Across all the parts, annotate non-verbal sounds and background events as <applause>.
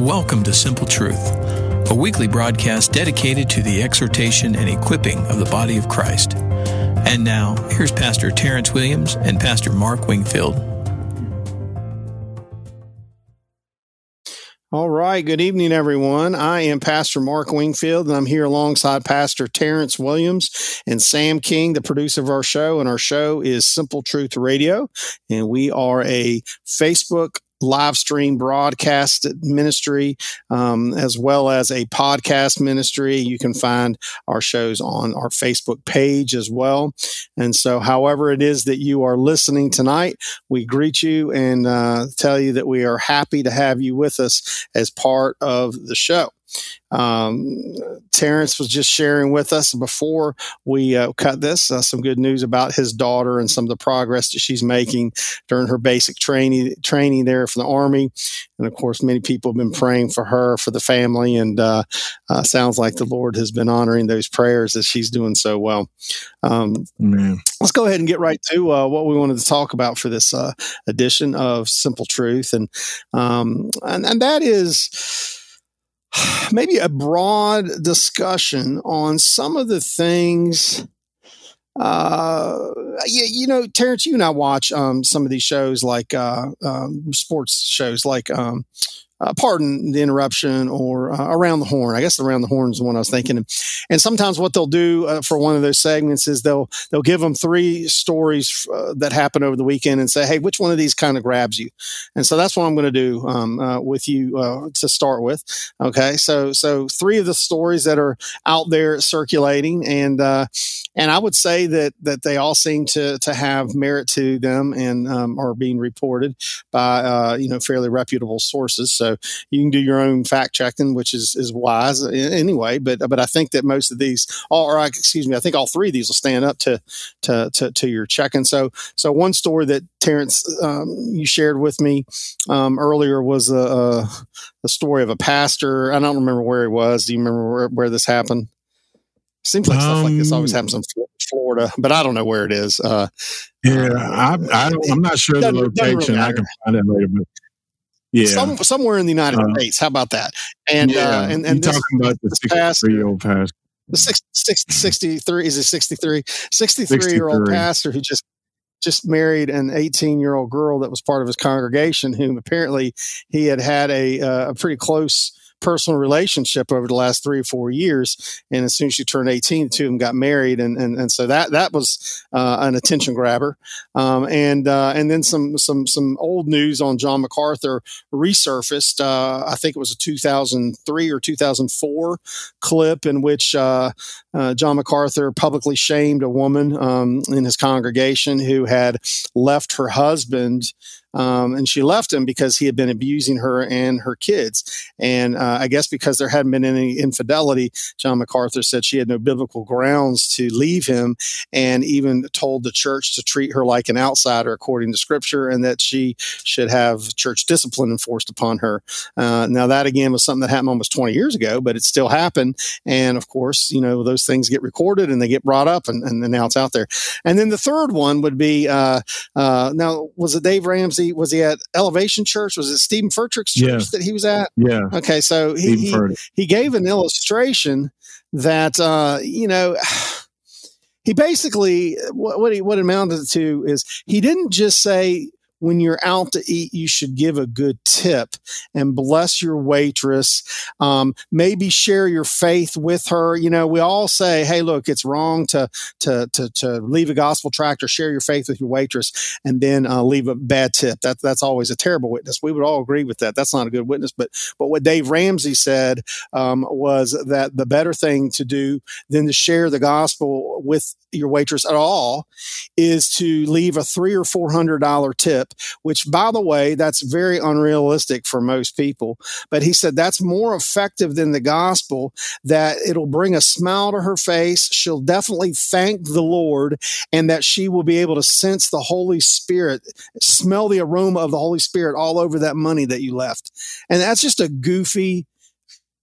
Welcome to Simple Truth, a weekly broadcast dedicated to the exhortation and equipping of the body of Christ. And now, here's Pastor Terrence Williams and Pastor Mark Wingfield. All right. Good evening, everyone. I am Pastor Mark Wingfield, and I'm here alongside Pastor Terrence Williams and Sam King, the producer of our show. And our show is Simple Truth Radio. And we are a Facebook live stream broadcast ministry, um, as well as a podcast ministry. You can find our shows on our Facebook page as well. And so, however it is that you are listening tonight, we greet you and uh, tell you that we are happy to have you with us as part of the show. Um, Terrence was just sharing with us before we uh, cut this uh, some good news about his daughter and some of the progress that she's making during her basic training training there for the army. And of course, many people have been praying for her, for the family, and uh, uh sounds like the Lord has been honoring those prayers as she's doing so well. Um, let's go ahead and get right to uh, what we wanted to talk about for this uh, edition of Simple Truth, and um, and, and that is <sighs> maybe a broad discussion on some of the things. Uh, yeah, you know, Terrence, you and I watch um, some of these shows like uh, um, sports shows like um, uh, pardon the interruption or uh, around the horn. I guess around the horn is the one I was thinking. And, and sometimes what they'll do uh, for one of those segments is they'll they'll give them three stories uh, that happened over the weekend and say, hey, which one of these kind of grabs you? And so that's what I'm going to do um, uh, with you uh, to start with. Okay, so so three of the stories that are out there circulating, and and I would say that that they all seem to to have merit to them and um, are being reported by you know fairly reputable sources. So you can do your own fact checking, which is is wise anyway. But but I think that most of these, or excuse me, I think all three of these will stand up to to to, to your checking. So so one story that Terrence um, you shared with me um, earlier was a, a, a story of a pastor. I don't remember where he was. Do you remember where, where this happened? Seems like um, stuff like this always happens in Florida, but I don't know where it is. Uh, yeah, I, I am not sure the location. I can find it later, but yeah, Some, somewhere in the United uh, States. How about that? And yeah, uh, and, and this, talking about the sixty-three year old pastor. The 63 is a 63 63 year old pastor who just just married an 18 year old girl that was part of his congregation whom apparently he had had a, uh, a pretty close personal relationship over the last three or four years. And as soon as she turned 18, the two of them got married. And, and, and so that, that was uh, an attention grabber. Um, and, uh, and then some, some, some old news on John MacArthur resurfaced. Uh, I think it was a 2003 or 2004 clip in which uh, uh, John MacArthur publicly shamed a woman um, in his congregation who had left her husband um, and she left him because he had been abusing her and her kids. And uh, I guess because there hadn't been any infidelity, John MacArthur said she had no biblical grounds to leave him and even told the church to treat her like an outsider according to scripture and that she should have church discipline enforced upon her. Uh, now, that again was something that happened almost 20 years ago, but it still happened. And of course, you know, those things get recorded and they get brought up and, and now it's out there. And then the third one would be uh, uh now, was it Dave Ramsey? He was he at Elevation Church? Was it Steven Furtick's church yeah. that he was at? Yeah. Okay, so he he, he, gave an illustration that uh, you know <sighs> he basically what, what he what it amounted to is he didn't just say when you're out to eat, you should give a good tip and bless your waitress. Um, maybe share your faith with her. You know, we all say, "Hey, look, it's wrong to to to, to leave a gospel tract or share your faith with your waitress and then uh, leave a bad tip." That that's always a terrible witness. We would all agree with that. That's not a good witness. But but what Dave Ramsey said um, was that the better thing to do than to share the gospel with your waitress at all is to leave a three or four hundred dollar tip which by the way, that's very unrealistic for most people. But he said that's more effective than the gospel, that it'll bring a smile to her face. She'll definitely thank the Lord and that she will be able to sense the Holy Spirit, smell the aroma of the Holy Spirit all over that money that you left. And that's just a goofy,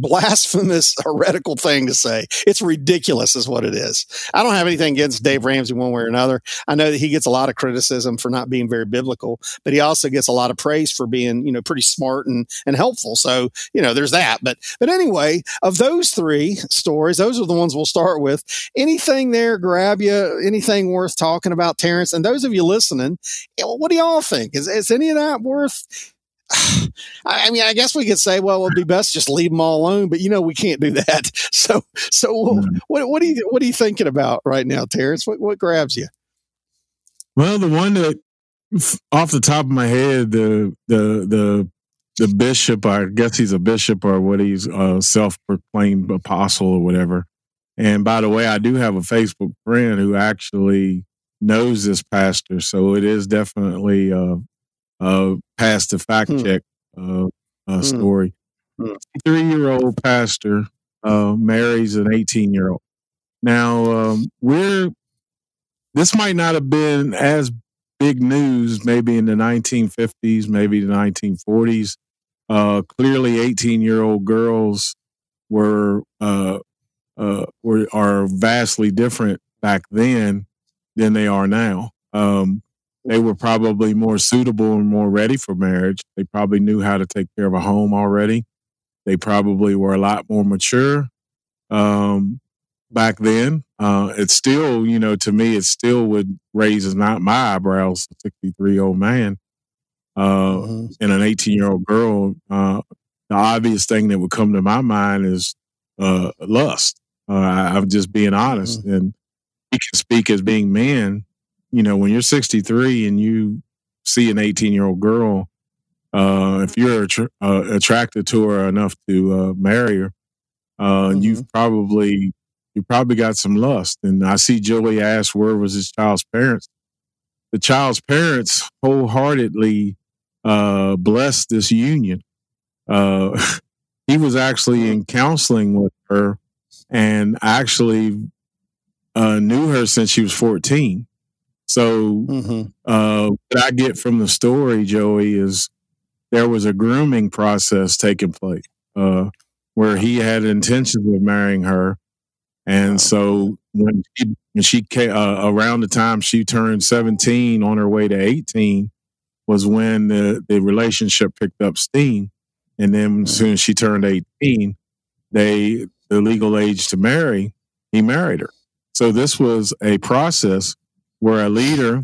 blasphemous, <laughs> heretical thing to say. It's ridiculous, is what it is. I don't have anything against Dave Ramsey one way or another. I know that he gets a lot of criticism for not being very biblical, but he also gets a lot of praise for being, you know, pretty smart and, and helpful. So, you know, there's that. But, but anyway, of those three stories, those are the ones we'll start with. Anything there grab you? Anything worth talking about, Terrence? And those of you listening, eh, what do y'all think? Is, is any of that worth <sighs> I mean, I guess we could say, well, it'd be best just leave them all alone, but you know, we can't do <laughs> that. So, so mm-hmm. what, what are you, what are you thinking about right now, Terrence? What, what grabs you? Well, the one that off the top of my head, the, the, the, the bishop, I guess he's a bishop or what he's a self-proclaimed apostle or whatever. And by the way, I do have a Facebook friend who actually knows this pastor, so it is definitely uh, uh, past the fact hmm. check uh, uh, hmm. story. Hmm. Three year old pastor uh, marries an 18 year old. Now, um, we're, this might not have been as big news maybe in the 1950s, maybe the 1940s. Uh, clearly, 18 year old girls were, uh, uh, were, are vastly different back then than they are now. Um, they were probably more suitable and more ready for marriage. They probably knew how to take care of a home already. They probably were a lot more mature um, back then. Uh, it's still, you know, to me, it still would raise not my eyebrows. A 63 year old man uh, mm-hmm. and an 18 year old girl. Uh, the obvious thing that would come to my mind is uh, lust. Uh, I, am just being honest, mm-hmm. and we can speak as being men you know, when you're 63 and you see an 18 year old girl, uh, if you're uh, attracted to her enough to uh, marry her, uh, mm-hmm. you've probably you probably got some lust. And I see Joey ask, where was his child's parents? The child's parents wholeheartedly uh, blessed this union. Uh, <laughs> he was actually in counseling with her and actually knew her since she was 14. So mm-hmm. uh, what I get from the story, Joey, is there was a grooming process taking place uh, where he had intentions of marrying her, and so when she, when she came, uh, around the time she turned seventeen, on her way to eighteen, was when the the relationship picked up steam, and then as soon as she turned eighteen, they the legal age to marry, he married her. So this was a process where a leader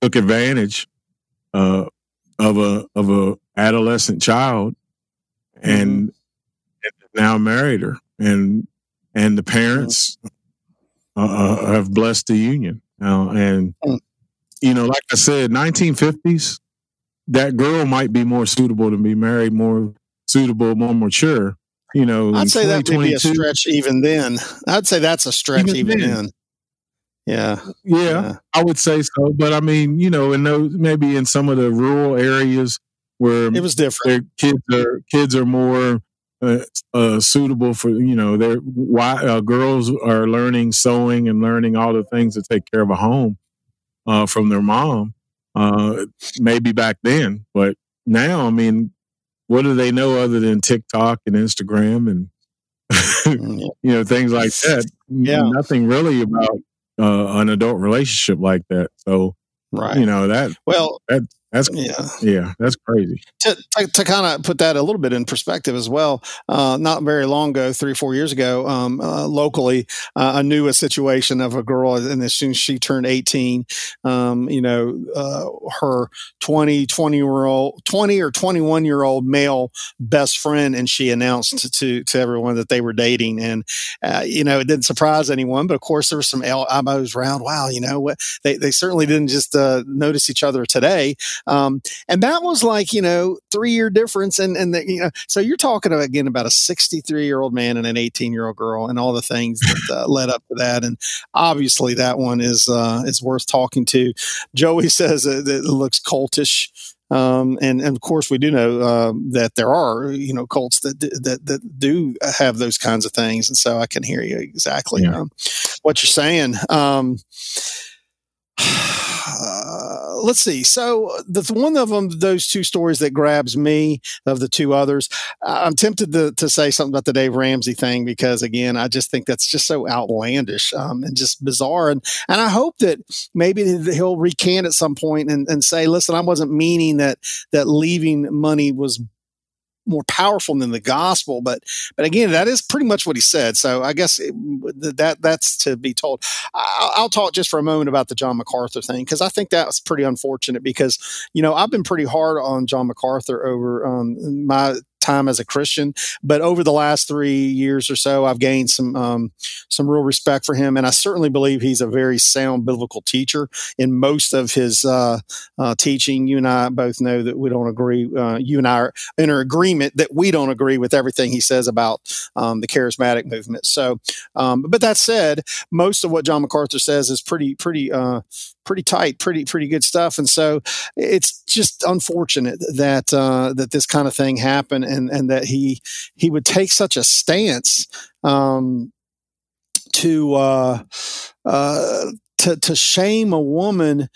took advantage uh, of a of a adolescent child and, mm-hmm. and now married her and and the parents uh, uh have blessed the union uh, and mm. you know like i said 1950s that girl might be more suitable to be married more suitable more mature you know i'd say that would be a stretch even then i'd say that's a stretch even, even then. then. Yeah. yeah. yeah. I would say so. But I mean, you know, in those maybe in some of the rural areas where it was different, kids are kids are more uh, uh, suitable for you know they're why uh, girls are learning sewing and learning all the things to take care of a home uh, from their mom. Uh, maybe back then, but now, I mean, what do they know other than TikTok and Instagram and <laughs> mm, you know things like that? Yeah, nothing really about uh, an adult relationship like that. So, right, you know that well that that's yeah, yeah, that's crazy. To, to, to kind of put that a little bit in perspective as well, uh, not very long ago, three or four years ago, um, uh, locally, uh, I knew a situation of a girl, and as soon as she turned 18, um, you know, uh, her 20, 20 year old, 20 or 21 year old male best friend, and she announced to, to everyone that they were dating. And, uh, you know, it didn't surprise anyone, but of course, there were some elbows around. Wow, you know, what they, they certainly didn't just uh, notice each other today. Um, and that was like, you know, three year difference. And, and the, you know, so you're talking again about a 63 year old man and an 18 year old girl and all the things that uh, <laughs> led up to that. And obviously that one is, uh, is worth talking to. Joey <laughs> says that it looks cultish. Um, and, and of course, we do know uh, that there are you know cults that that that do have those kinds of things, and so I can hear you exactly yeah. um, what you're saying. Um, <sighs> Uh, let's see. So the one of them, those two stories that grabs me of the two others, I'm tempted to, to say something about the Dave Ramsey thing because again, I just think that's just so outlandish um, and just bizarre. And and I hope that maybe he'll recant at some point and, and say, listen, I wasn't meaning that that leaving money was more powerful than the gospel. But but again, that is pretty much what he said. So I guess it, that that's to be told. I'll, I'll, talk just for a moment about the John MacArthur thing because I think that was pretty unfortunate. Because you know I've been pretty hard on John MacArthur over um, my time as a Christian. But over the last three years or so, I've gained some um, some real respect for him, and I certainly believe he's a very sound biblical teacher in most of his uh, uh, teaching. You and I both know that we don't agree. Uh, you and I are in agreement that we don't agree with everything he says about um, the charismatic movement. So, um, but that said, most of what John MacArthur says is pretty pretty uh, pretty tight, pretty pretty good stuff. And so it's just unfortunate that uh, that this kind of thing happened, and and that he he would take such a stance um, to uh, uh, to to shame a woman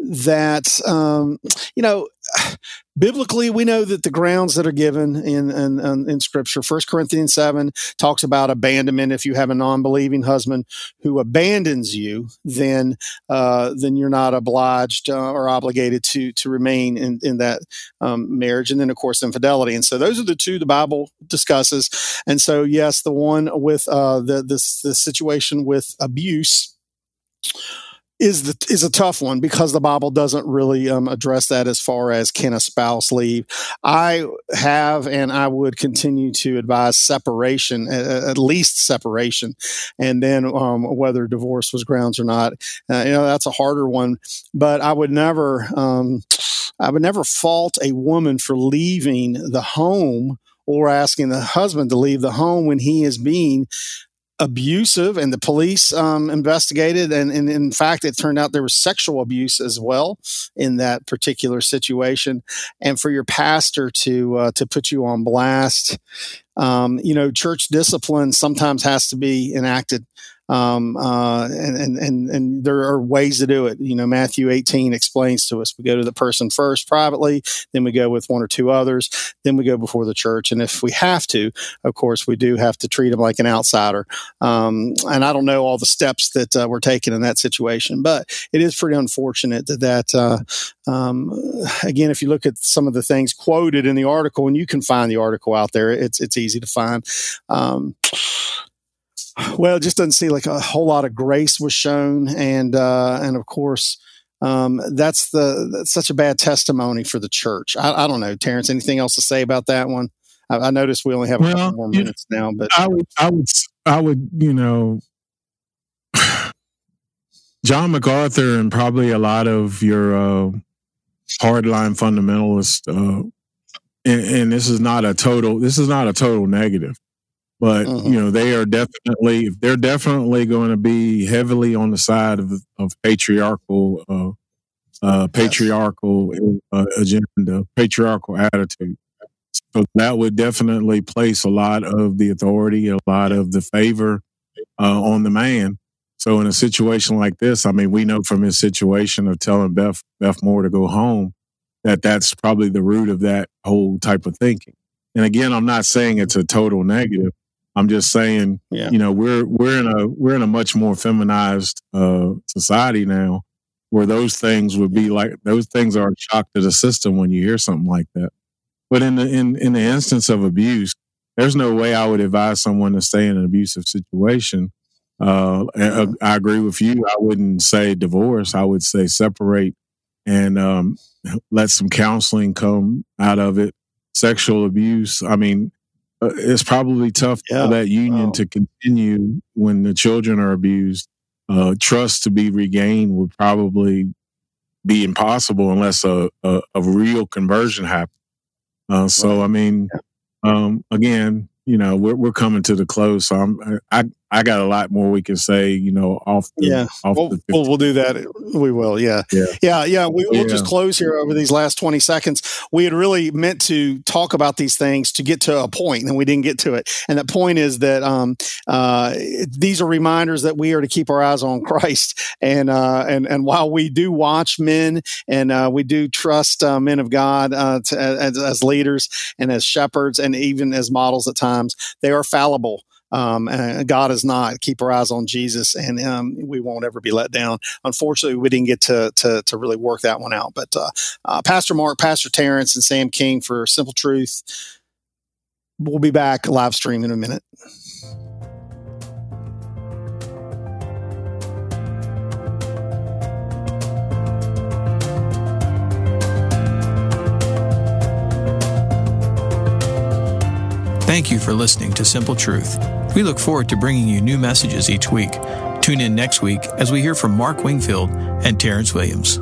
that um, you know <sighs> biblically we know that the grounds that are given in, in, in scripture first corinthians 7 talks about abandonment. If you have a non-believing husband who abandons you then uh, then you're not obliged uh, or obligated to to remain in, in that um, marriage. And then of course infidelity. And so those are the two the bible discusses. And so yes the one with uh, the this the situation with abuse is the is a tough one because the Bible doesn't really um, address that as far as can a spouse leave. I have and I would continue to advise separation, at, least separation, and then um, whether divorce was grounds or not. Uh, you know that's a harder one, but I would never um, I would never fault a woman for leaving the home or asking the husband to leave the home when he is being abusive and the police um, investigated. And, and, in fact it turned out there was sexual abuse as well in that particular situation. And for your pastor to uh, to put you on blast um, you know church discipline sometimes has to be enacted um, uh, and, and, and, and there are ways to do it. You know, Matthew 18 explains to us we go to the person first privately, then we go with one or two others, then we go before the church. And if we have to, of course, we do have to treat them like an outsider. Um, and I don't know all the steps that uh, were taken in that situation, but it is pretty unfortunate that, that uh, um, again, if you look at some of the things quoted in the article, and you can find the article out there, it's, it's easy to find. Um, well, it just doesn't seem like a whole lot of grace was shown, and uh, and of course, um, that's the that's such a bad testimony for the church. I, I, don't know, Terrence. Anything else to say about that one? I, I noticed we only have well, a couple more minutes now, but I would, I would, I would, you know, <sighs> John MacArthur and probably a lot of your uh, hardline fundamentalists, uh, and, and this is not a total. This is not a total negative but mm-hmm. you know they are definitely they're definitely going to be heavily on the side of of patriarchal uh, uh, patriarchal uh, agenda, patriarchal attitude. So that would definitely place a lot of the authority, a lot of the favor uh, on the man. So in a situation like this, I mean, we know from his situation of telling Beth Beth Moore to go home that that's probably the root of that whole type of thinking. And again, I'm not saying it's a total negative, I'm just saying, yeah. you know, we're we're in a we're in a much more feminized uh, society now, where those things would be like those things are a shock to the system when you hear something like that. But in the in in the instance of abuse, there's no way I would advise someone to stay in an abusive situation. Uh, uh I agree with you. I wouldn't say divorce. I would say separate and um, let some counseling come out of it. Sexual abuse. I mean, it's probably tough yeah. for that union wow. to continue when the children are abused. Uh, trust to be regained would probably be impossible unless a, a, a real conversion happens. Uh, so. I mean, um, again, you know, we're, we're coming to the close. So I'm, I, I got a lot more we can say, you know, off. The, yeah, off we'll, the we'll, we'll, do that. We will. Yeah, yeah, yeah. yeah. We, will yeah. just close here over these last twenty seconds. We had really meant to talk about these things to get to a point, and we didn't get to it. And that point is that um, uh, these are reminders that we are to keep our eyes on Christ. And uh, and and while we do watch men, and uh, we do trust uh, men of God uh, to, as, as leaders and as shepherds, and even as models at times, they are fallible. Um, God is not. Keep our eyes on Jesus, and um, we won't ever be let down. Unfortunately, we didn't get to to, to really work that one out. But uh, uh, Pastor Mark, Pastor Terrence, and Sam King for Simple Truth. We'll be back live stream in a minute. Thank you for listening to Simple Truth. We look forward to bringing you new messages each week. Tune in next week as we hear from Mark Wingfield and Terrence Williams.